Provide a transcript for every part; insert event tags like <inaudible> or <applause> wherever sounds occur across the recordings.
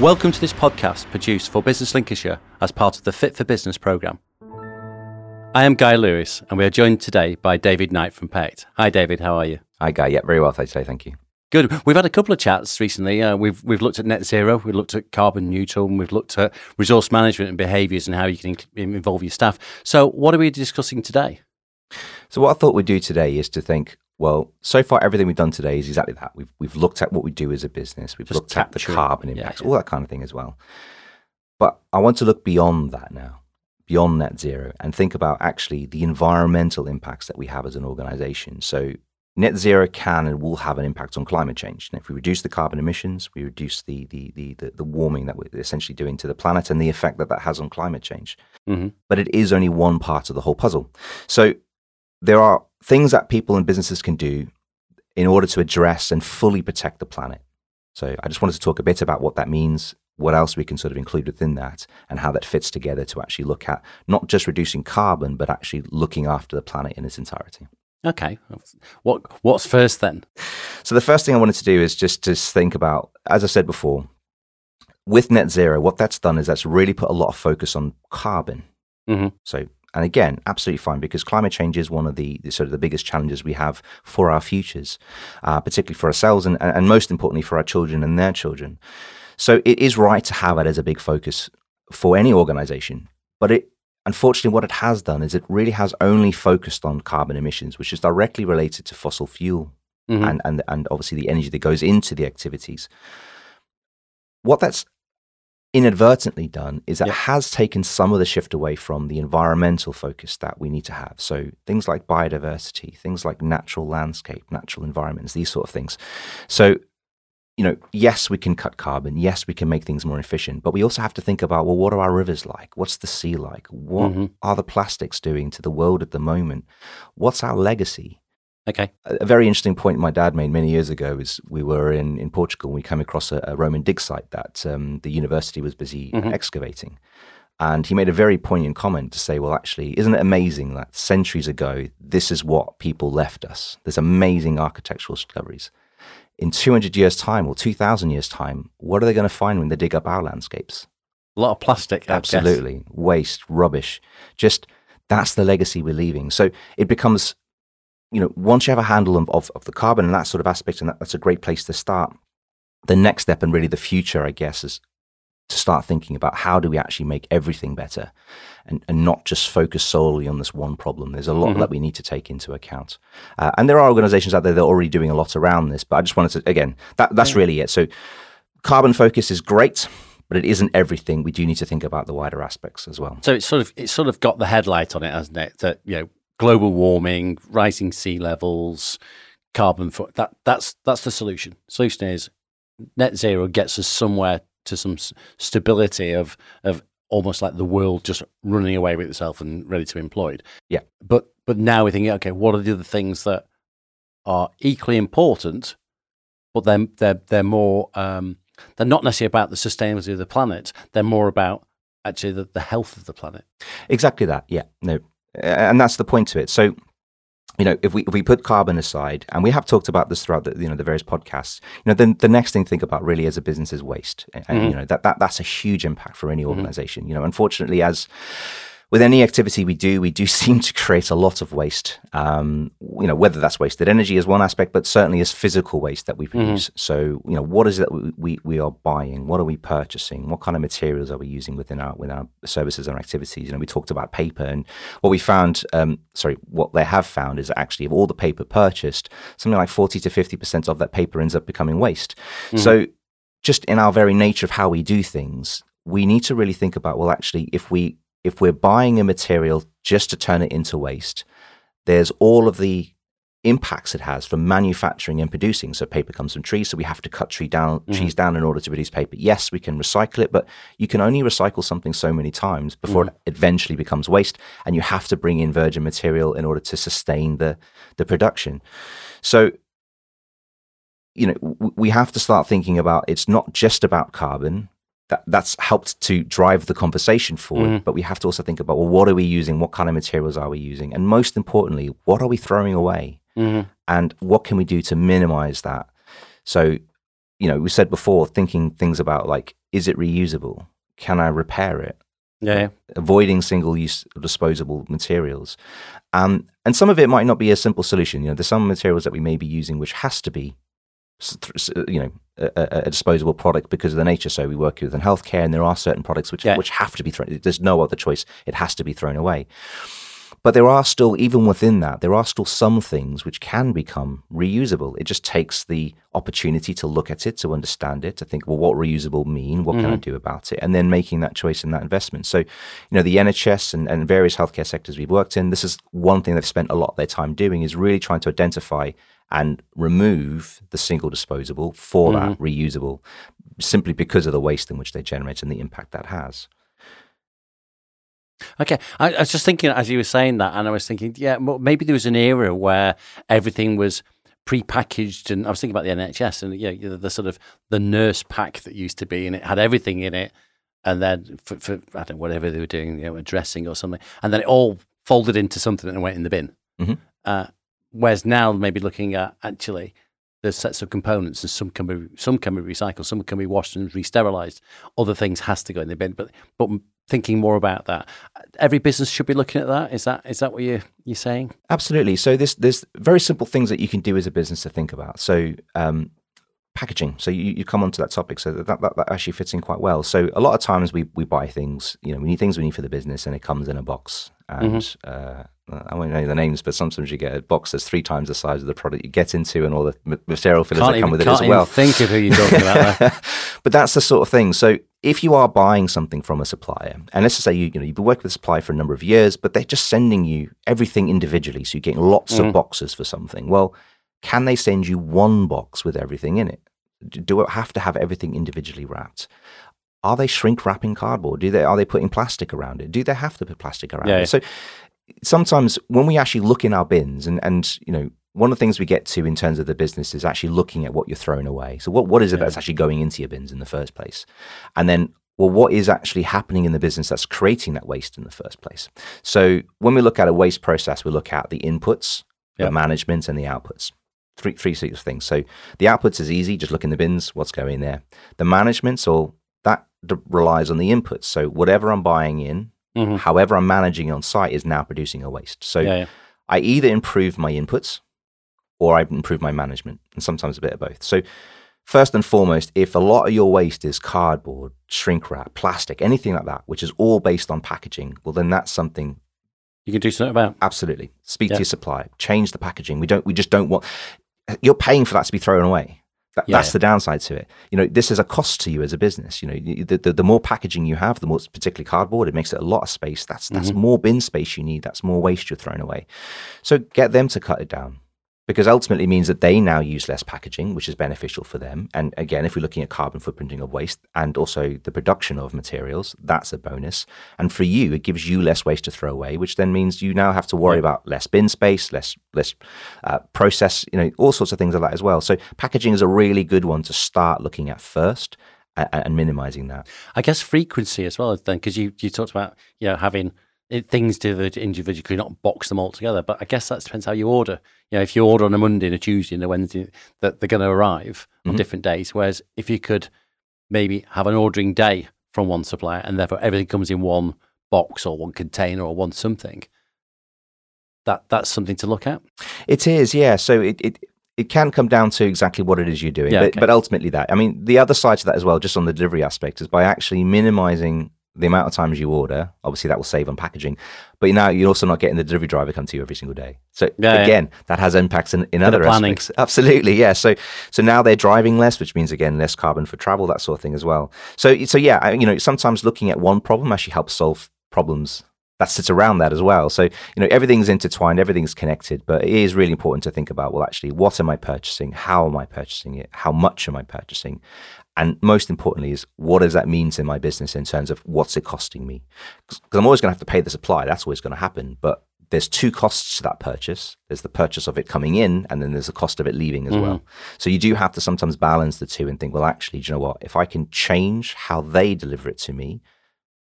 Welcome to this podcast produced for Business Lincolnshire as part of the Fit for Business programme. I am Guy Lewis, and we are joined today by David Knight from PECT. Hi, David. How are you? Hi, Guy. Yeah, very well today. Thank you. Good. We've had a couple of chats recently. Uh, we've we've looked at net zero, we've looked at carbon neutral, and we've looked at resource management and behaviours and how you can involve your staff. So, what are we discussing today? So, what I thought we'd do today is to think. Well, so far everything we've done today is exactly that. We've we've looked at what we do as a business. We've Just looked at the carbon impacts, yeah. all that kind of thing as well. But I want to look beyond that now, beyond net zero, and think about actually the environmental impacts that we have as an organization. So net zero can and will have an impact on climate change. And if we reduce the carbon emissions, we reduce the the the the, the warming that we're essentially doing to the planet and the effect that that has on climate change. Mhm. But it is only one part of the whole puzzle. So there are things that people and businesses can do in order to address and fully protect the planet. So I just wanted to talk a bit about what that means, what else we can sort of include within that, and how that fits together to actually look at not just reducing carbon, but actually looking after the planet in its entirety. Okay. What what's first then? So the first thing I wanted to do is just to think about, as I said before, with net zero, what that's done is that's really put a lot of focus on carbon. Mhm. So, and again, absolutely fine because climate change is one of the, the sort of the biggest challenges we have for our futures, uh, particularly for ourselves and, and most importantly for our children and their children. So it is right to have it as a big focus for any organization, but it unfortunately what it has done is it really has only focused on carbon emissions, which is directly related to fossil fuel Mhm. and, and and obviously the energy that goes into the activities. What that's inadvertently done is that Yeah. has taken some of the shift away from the environmental focus that we need to have. So things like biodiversity, things like natural landscape, natural environments, these sort of things. So you know, yes, we can cut carbon. Yes, we can make things more efficient. But we also have to think about, well, what are our rivers like? What's the sea like? What Mhm. are the plastics doing to the world at the moment? What's our legacy? Okay. a very interesting point my dad made many years ago is we were in, in Portugal and we came across a, a Roman dig site that um, the university was busy Mhm. excavating. And he made a very poignant comment to say, well, actually, isn't it amazing that centuries ago, this is what people left us? There's amazing architectural discoveries. In 200 years' time or 2,000 years' time, what are they going to find when they dig up our landscapes? A lot of plastic. Absolutely. Waste, rubbish. Just that's the legacy we're leaving. So it becomes, you know, once you have a handle of, of, of the carbon and that sort of aspect, and that, that's a great place to start. The next step and really the future, I guess, is to start thinking about how do we actually make everything better and, and not just focus solely on this one problem. There's a lot Mhm. that we need to take into account. Uh, and there are organizations out there that are already doing a lot around this, but I just wanted to, again, that, that's Yeah. really it. So carbon focus is great, but it isn't everything. We do need to think about the wider aspects as well. So it's sort of it's sort of got the headlight on it, hasn't it? That you know, global warming, rising sea levels, carbon. foot. That that's that's the solution. Solution is net zero gets us somewhere to some stability of of almost like the world just running away with itself and ready to be employed. Yeah. But but now we're thinking, okay, what are the other things that are equally important, but then they're they're more um, they're not necessarily about the sustainability of the planet. They're more about actually the, the health of the planet. Exactly that. Yeah. No. And that's the point to it. So, you know, if we if we put carbon aside, and we have talked about this throughout the you know the various podcasts, you know, then the next thing to think about really as a business is waste, and Mhm. you know that that that's a huge impact for any organization. You know, unfortunately, as with any activity we do, we do <laughs> seem to create a lot of waste. Um, you know, whether that's wasted energy is one aspect, but certainly as physical waste that we produce. So, you know, what is it that we, we, are buying? What are we purchasing? What kind of materials are we using within our within our services and activities? You know, we talked about paper, and what we found, um, sorry, what they have found is actually of all the paper purchased, something like forty to fifty percent of that paper ends up becoming waste. So, just in our very nature of how we do things, we need to really think about well, actually, if we if we're buying a material just to turn it into waste, there's all of the impacts it has from manufacturing and producing. So paper comes from trees, so we have to cut tree down, mm-hmm. trees down in order to produce paper. Yes, we can recycle it, but you can only recycle something so many times before mm-hmm. it eventually becomes waste, and you have to bring in virgin material in order to sustain the the production. So you know, w- we have to start thinking about it's not just about carbon. That, that's helped to drive the conversation forward, Mhm. but we have to also think about well, what are we using? What kind of materials are we using? And most importantly, what are we throwing away? Mm-hmm. and what can we do to minimize that so you know we said before thinking things about like is it reusable? Can I repair it? Yeah. avoiding single use disposable materials. Um, and some of it might not be a simple solution. You know, there's some materials that we may be using which has to be, s- th- s- you know, a, a- disposable product because of the nature. So we work within healthcare, and there are certain products which Yeah. which have to be thrown. There's no other choice. It has to be thrown away. But there are still, even within that, there are still some things which can become reusable. It just takes the opportunity to look at it, to understand it, to think, well, what reusable mean? What can I mm-hmm. do about it? And then making that choice and that investment. So, you know, the NHS and, and various healthcare sectors we've worked in, this is one thing they've spent a lot of their time doing is really trying to identify and remove the single disposable for that mm-hmm. reusable, simply because of the waste in which they generate and the impact that has. Okay, I, I was just thinking as you were saying that, and I was thinking, yeah, well, maybe there was an era where everything was pre-packaged, and I was thinking about the NHS and yeah, the, the sort of the nurse pack that used to be, and it had everything in it, and then for, for I don't know whatever they were doing, you know, a dressing or something, and then it all folded into something and went in the bin. Mhm. Uh, whereas now, maybe looking at actually there's sets of components, and some can be some can be recycled, some can be washed and re-sterilized. Other things has to go in the bin. But but thinking more about that, every business should be looking at that. Is that is that what you you're saying? Absolutely. So this there's very simple things that you can do as a business to think about. So um, packaging. So you, you come onto that topic. So that, that that actually fits in quite well. So a lot of times we we buy things. You know, we need things we need for the business, and it comes in a box. And uh, I won't know the names, but sometimes you get a box that's three times the size of the product you get into, and all the ma- material fillers Can't that even, come with it as even well. think of who you're talking about. There. <laughs> but that's the sort of thing. So if you are buying something from a supplier, and let's just say you, you know you've been working with a supplier for a number of years, but they're just sending you everything individually, so you're getting lots of boxes for something. Well, can they send you one box with everything in it? Do it have to have everything individually wrapped? Are they shrink wrapping cardboard? Do they are they putting plastic around it? Do they have to put plastic around Yeah, it? yeah. So sometimes when we actually look in our bins and and you know one of the things we get to in terms of the business is actually looking at what you're throwing away. So what what is it that's actually going into your bins in the first place? And then well what is actually happening in the business that's creating that waste in the first place? So when we look at a waste process, we look at the inputs, Yeah. the management and the outputs. Three three sort of things. So the outputs is easy, just look in the bins, what's going there. The management, so that d- relies on the inputs. So whatever I'm buying in, Mhm. however I'm managing on site is now producing a waste. So Yeah, yeah. I either improve my inputs or I improve my management, and sometimes a bit of both. So, first and foremost, if a lot of your waste is cardboard, shrink wrap, plastic, anything like that, which is all based on packaging, well, then that's something You can do something about. absolutely speak Yeah. to your supplier, change the packaging. We don't, we just don't want. You're paying for that to be thrown away. That, Yeah. That's the downside to it. You know, this is a cost to you as a business. You know, the, the, the more packaging you have, the more, particularly cardboard, it makes it a lot of space. That's that's Mm-hmm. more bin space you need. That's more waste you're throwing away. So get them to cut it down because ultimately means that they now use less packaging, which is beneficial for them. And again, if we're looking at carbon footprinting of waste and also the production of materials, that's a bonus. And for you, it gives you less waste to throw away, which then means you now have to worry about less bin space, less less uh, process, you know, all sorts of things like that as well. So packaging is a really good one to start looking at first and, and minimizing that. I guess frequency as well, then, because you, you talked about you know having it, things delivered individually, you not box them all together. But I guess that depends how you order. You know, if you order on a Monday and a Tuesday and a Wednesday, that they're going to arrive on Mhm. different days. Whereas if you could maybe have an ordering day from one supplier and therefore everything comes in one box or one container or one something, that that's something to look at. It is, yeah. So it, it it can come down to exactly what it is you're doing, Yeah, but, okay. but ultimately that. I mean, the other side to that as well, just on the delivery aspect, is by actually minimizing the amount of times you order. Obviously, that will save on packaging, but now you're also not getting the delivery driver come to you every single day. So Yeah, yeah. again, that has impacts in, in other aspects. Absolutely, yeah. So so now they're driving less, which means again less carbon for travel, that sort of thing as well. So so yeah, I- you know, sometimes looking at one problem actually helps solve problems that sits around that as well. So, you know, everything's intertwined, everything's connected, but it is really important to think about, well, actually, what am I purchasing? How am I purchasing it? How much am I purchasing? And most importantly is what does that mean to my business in terms of what's it costing me? Because I'm always going to have to pay the supply. That's always going to happen. But there's two costs to that purchase. There's the purchase of it coming in, and then there's the cost of it leaving as mm-hmm. well. So you do have to sometimes balance the two and think, well, actually, do you know what? If I can change how they deliver it to me,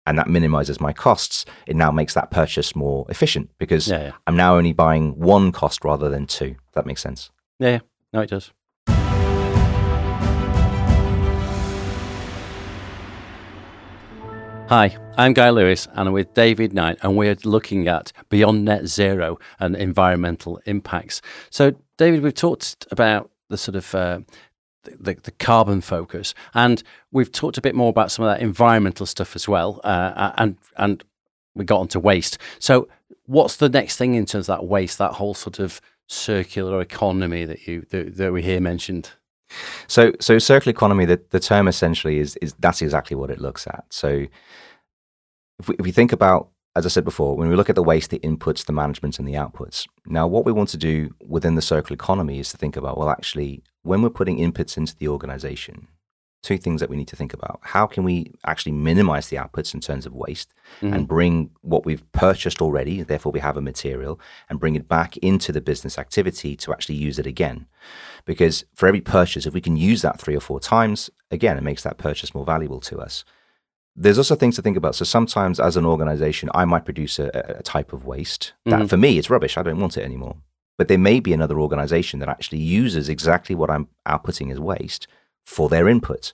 and that minimizes my costs, it now makes that purchase more efficient because Yeah, yeah. I'm now only buying one cost rather than two. That makes sense. Yeah, yeah. no, it does. Hi, I'm Guy Lewis and I'm with David Knight, and we're looking at beyond net zero and environmental impacts. So, David, we've talked about the sort of uh, the, the carbon focus, and we've talked a bit more about some of that environmental stuff as well, uh, and and we got onto waste. So, what's the next thing in terms of that waste, that whole sort of circular economy that you that, that we hear mentioned? So, so circular economy, the, the term essentially is, is that's exactly what it looks at. So, if we, if we think about, as I said before, when we look at the waste, the inputs, the management, and the outputs. Now, what we want to do within the circular economy is to think about, well, actually, when we're putting inputs into the organization, two things that we need to think about. How can we actually minimize the outputs in terms of waste mm-hmm. and bring what we've purchased already, therefore we have a material, and bring it back into the business activity to actually use it again? Because for every purchase, if we can use that three or four times, again, it makes that purchase more valuable to us. There's also things to think about. So sometimes, as an organization, I might produce a, a type of waste that mm-hmm. for me, it's rubbish. I don't want it anymore. But there may be another organization that actually uses exactly what I'm outputting as waste for their input.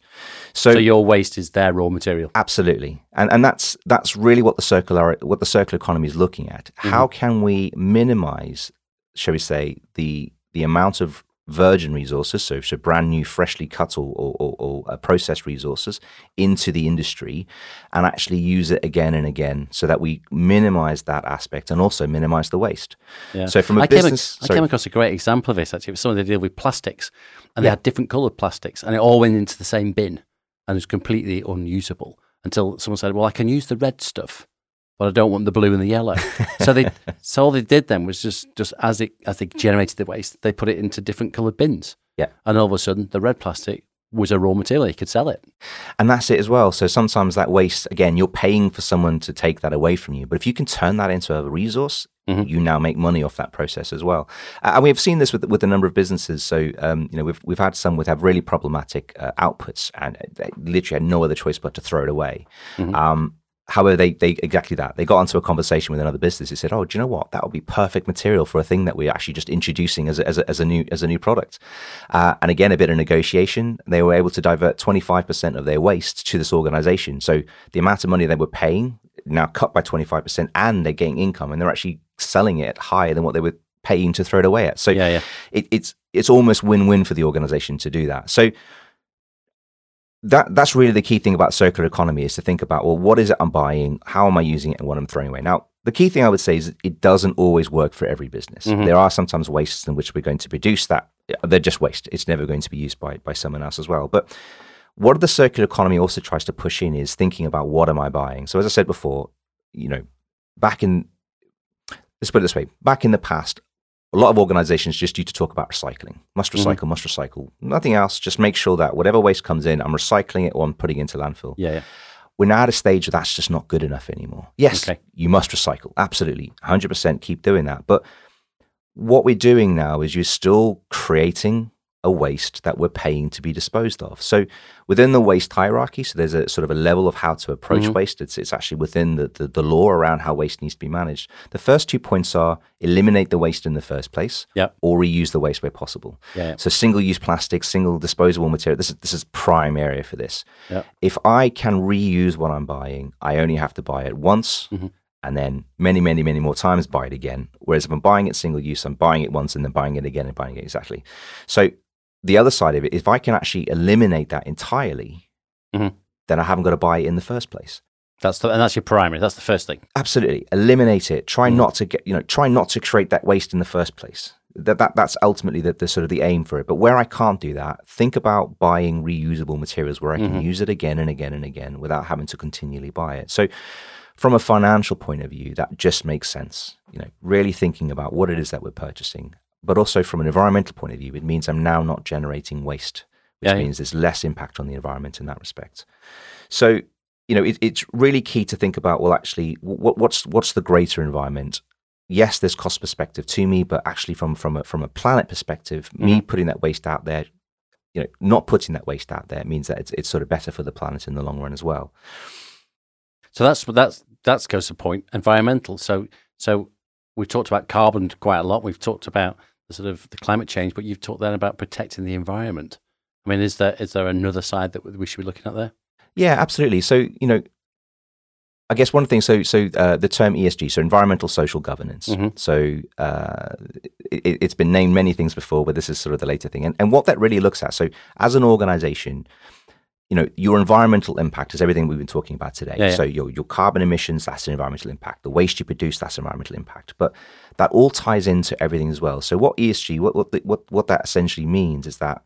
So, so, your waste is their raw material. Absolutely, and and that's that's really what the circular what the circular economy is looking at. Mm-hmm. How can we minimize, shall we say, the the amount of virgin resources, so, so brand new, freshly cut or, or, or, uh, processed resources into the industry and actually use it again and again so that we minimize that aspect and also minimize the waste. Yeah. So from a I business... Came, I came across a great example of this actually. It was someone that deal with plastics and they had different coloured plastics and it all went into the same bin and it was completely unusable until someone said, well, I can use the red stuff but I don't want the blue and the yellow. so they, <laughs> so all they did then was just, just as it as they generated the waste, they put it into different coloured bins. Yeah, and all of a sudden, the red plastic was a raw material. You could sell it, and that's it as well. So sometimes that waste, again, you're paying for someone to take that away from you. But if you can turn that into a resource, Mm-hmm. you now make money off that process as well. Uh, and we have seen this with with a number of businesses. So um, you know we've we've had some with have really problematic uh, outputs and they literally had no other choice but to throw it away. Mm-hmm. Um, however, they, they exactly that. They got onto a conversation with another business. They said, "Oh, do you know what? That would be perfect material for a thing that we're actually just introducing as a, as a, as a new as a new product." Uh, and again, a bit of negotiation. They were able to divert twenty five percent of their waste to this organization. So the amount of money they were paying now cut by twenty five percent, and they're getting income, and they're actually selling it higher than what they were paying to throw it away at. So yeah, yeah. It, it's it's almost win win for the organization to do that. So that that's really the key thing about circular economy is to think about well what is it i'm buying? How am i using it and what i'm throwing away? Now the key thing i would say is it doesn't always work for every business. Mm-hmm. there are sometimes wastes in which we're going to produce that. They're just waste. It's never going to be used by by someone else as well. But what the circular economy also tries to push in is thinking about what am i buying? So as i said before you know back in let's put it this way back in the past a lot of organizations just do to talk about recycling. Must mm-hmm. recycle, mm-hmm. must recycle. Nothing else. Just make sure that whatever waste comes in, I'm recycling it or I'm putting it into landfill. Yeah. yeah. We're now at a stage where that's just not good enough anymore. Yes, okay. you must recycle. Absolutely. 100% keep doing that. But what we're doing now is you're still creating a waste that we're paying to be disposed of. So within the waste hierarchy, so there's a sort of a level of how to approach mm-hmm. waste. It's, it's actually within the, the, the, law around how waste needs to be managed. The first two points are eliminate the waste in the first place yep. or reuse the waste where possible. Yeah, So single-use plastic, single disposable material, this is, this is prime area for this. Yep. If I can reuse what I'm buying, I only have to buy it once. Mm-hmm and then many, many, many more times buy it again. Whereas if I'm buying it single use, I'm buying it once and then buying it again and buying it exactly. So the other side of it, if I can actually eliminate that entirely, mm-hmm. then I haven't got to buy it in the first place. That's the, and that's your primary. That's the first thing. Absolutely, eliminate it. Try mm. not to get you know. Try not to create that waste in the first place. That, that that's ultimately the, the sort of the aim for it. But where I can't do that, think about buying reusable materials where I can mm-hmm. use it again and again and again without having to continually buy it. So, from a financial point of view, that just makes sense. You know, really thinking about what it is that we're purchasing but also from an environmental point of view, it means I'm now not generating waste, which yeah. means there's less impact on the environment in that respect. So, you know, it, it's really key to think about well, actually, what, what's what's the greater environment? Yes, there's cost perspective to me, but actually, from from a, from a planet perspective, mm-hmm. me putting that waste out there, you know, not putting that waste out there means that it's it's sort of better for the planet in the long run as well. So that's that's that's goes to point environmental. So so we've talked about carbon quite a lot. We've talked about the sort of the climate change, but you've talked then about protecting the environment. I mean, is there is there another side that we should be looking at there? Yeah, absolutely. So you know, I guess one thing. So, so uh, the term ESG, so environmental social governance. So uh, it, has been named many things before, but this is sort of the later thing. And, and what that really looks at. So, as an organization, you know, your environmental impact is everything we've been talking about today. Yeah, yeah. So your your carbon emissions, that's an environmental impact. The waste you produce, that's an environmental impact. But that all ties into everything as well. So what ESG, what what the, what, what that essentially means is that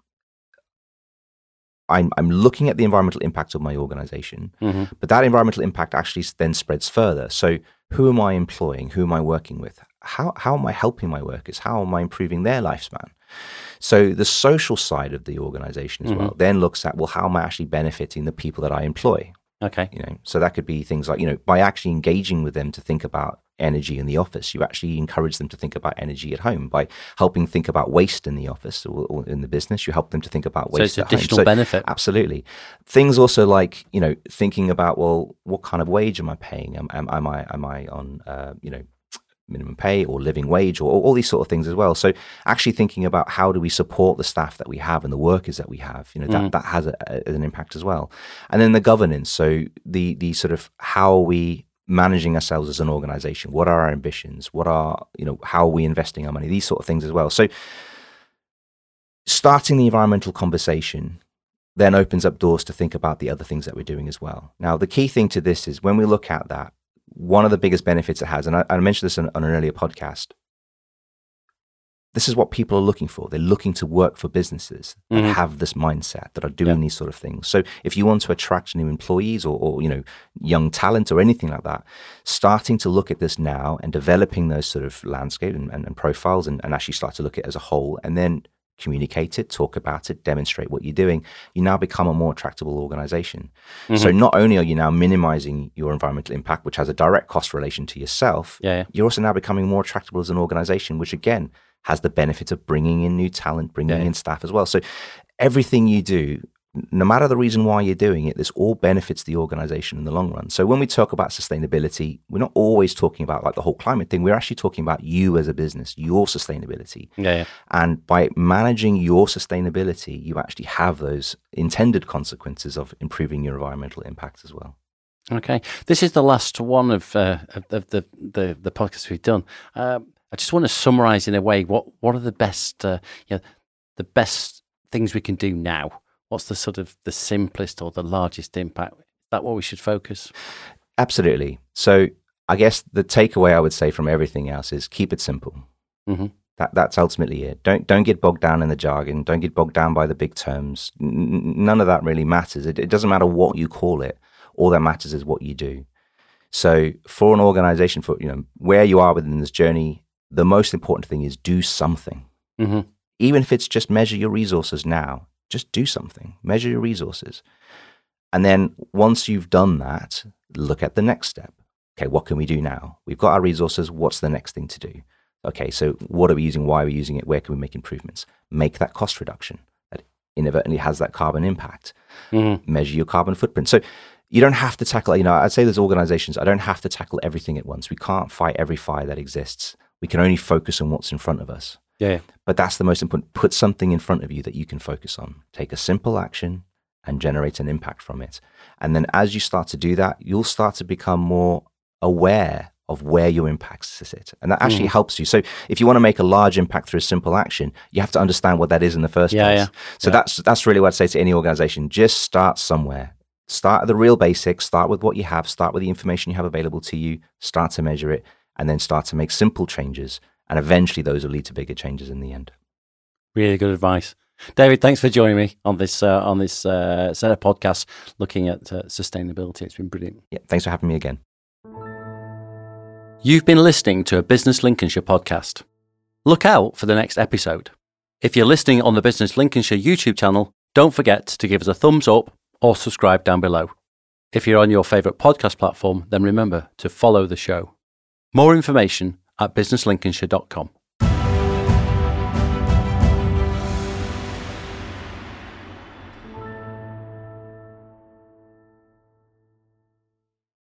I'm I'm looking at the environmental impact of my organization, Mhm. but that environmental impact actually then spreads further. So who am I employing? Who am I working with? How how am I helping my workers? How am I improving their lifespan? So the social side of the organization as well then looks at well, how am I actually benefiting the people that I employ? Okay. You know, so that could be things like you know by actually engaging with them to think about energy in the office, you actually encourage them to think about energy at home by helping think about waste in the office or, or in the business. You help them to think about waste. So it's at home. additional So- benefit. Absolutely. Things also like you know thinking about well, what kind of wage am I paying? Am, am, am I am I on uh, you know minimum pay or living wage or all these sort of things as well. So actually thinking about how do we support the staff that we have and the workers that we have, you know, that, mm. that has a, a- an impact as well. And then the governance. So the the sort of how are we managing ourselves as an organization? What are our ambitions? What are, you know, how are we investing our money? These sort of things as well. So starting the environmental conversation then opens up doors to think about the other things that we're doing as well. Now, the key thing to this is when we look at that, one of the biggest benefits it has, and I, I mentioned this on, on an earlier podcast, this is what people are looking for. They're looking to work for businesses that Mhm. have this mindset, that are doing Yeah. these sort of things. So if you want to attract new employees or, or, you know, young talent or anything like that, starting to look at this now and developing those sort of landscape and, and, and profiles and, and actually start to look at it as a whole and then communicate it, talk about it, demonstrate what you're doing, you now become a more attractable organization. So mm-hmm. not only are you now minimizing your environmental impact, which has a direct cost relation to yourself, Yeah, yeah. you're also now becoming more attractable as an organization, which again has the benefit of bringing in new talent, bringing Yeah. in staff as well. So everything you do, no matter the reason why you're doing it, this all benefits the organization in the long run. So when we talk about sustainability, we're not always talking about like the whole climate thing. We're actually talking about you as a business, your sustainability. Yeah, yeah. And by managing your sustainability, you actually have those intended consequences of improving your environmental impact as well. Okay, this is the last one of uh, of the, the the podcasts we've done. Um, I just want to summarize in a way what what are the best uh, you know, the best things we can do now. What's the sort of the simplest or the largest impact? Is that what we should focus? Absolutely. So I guess the takeaway I would say from everything else is keep it simple. Mhm. That that's ultimately it. Don't don't get bogged down in the jargon. Don't get bogged down by the big terms. N- none of that really matters. It, it doesn't matter what you call it. All that matters is what you do. So for an organization, for you know where you are within this journey, the most important thing is do something. hmm Even if it's just measure your resources now, just do something. Measure your resources. And then once you've done that, look at the next step. Okay, what can we do now? We've got our resources. What's the next thing to do? Okay, so what are we using? Why are we using it? Where can we make improvements? Make that cost reduction that inadvertently has that carbon impact. hmm Measure your carbon footprint. So you don't have to tackle, you know, I'd say there's organizations, I don't have to tackle everything at once. We can't fight every fire that exists. We can only focus on what's in front of us. Yeah, yeah. But that's the most important. Put something in front of you that you can focus on. Take a simple action and generate an impact from it. And then as you start to do that, you'll start to become more aware of where your impacts sit. And that actually hmm. helps you. So if you want to make a large impact through a simple action, you have to understand what that is in the first Yeah, place. yeah. So Yeah. that's that's really what I'd say to any organization. Just start somewhere. Start at the real basics, start with what you have, start with the information you have available to you, start to measure it, and then start to make simple changes. And eventually those will lead to bigger changes in the end. Really good advice, David. Thanks for joining me on this uh, on this uh, set of podcasts looking at uh, sustainability. It's been brilliant. Yeah, thanks for having me again. You've been listening to a Business Lincolnshire podcast. Look out for the next episode. If you're listening on the Business Lincolnshire YouTube channel, don't forget to give us a thumbs up or subscribe down below. If you're on your favourite podcast platform, then remember to follow the show. More information at businesslincolnshire.com.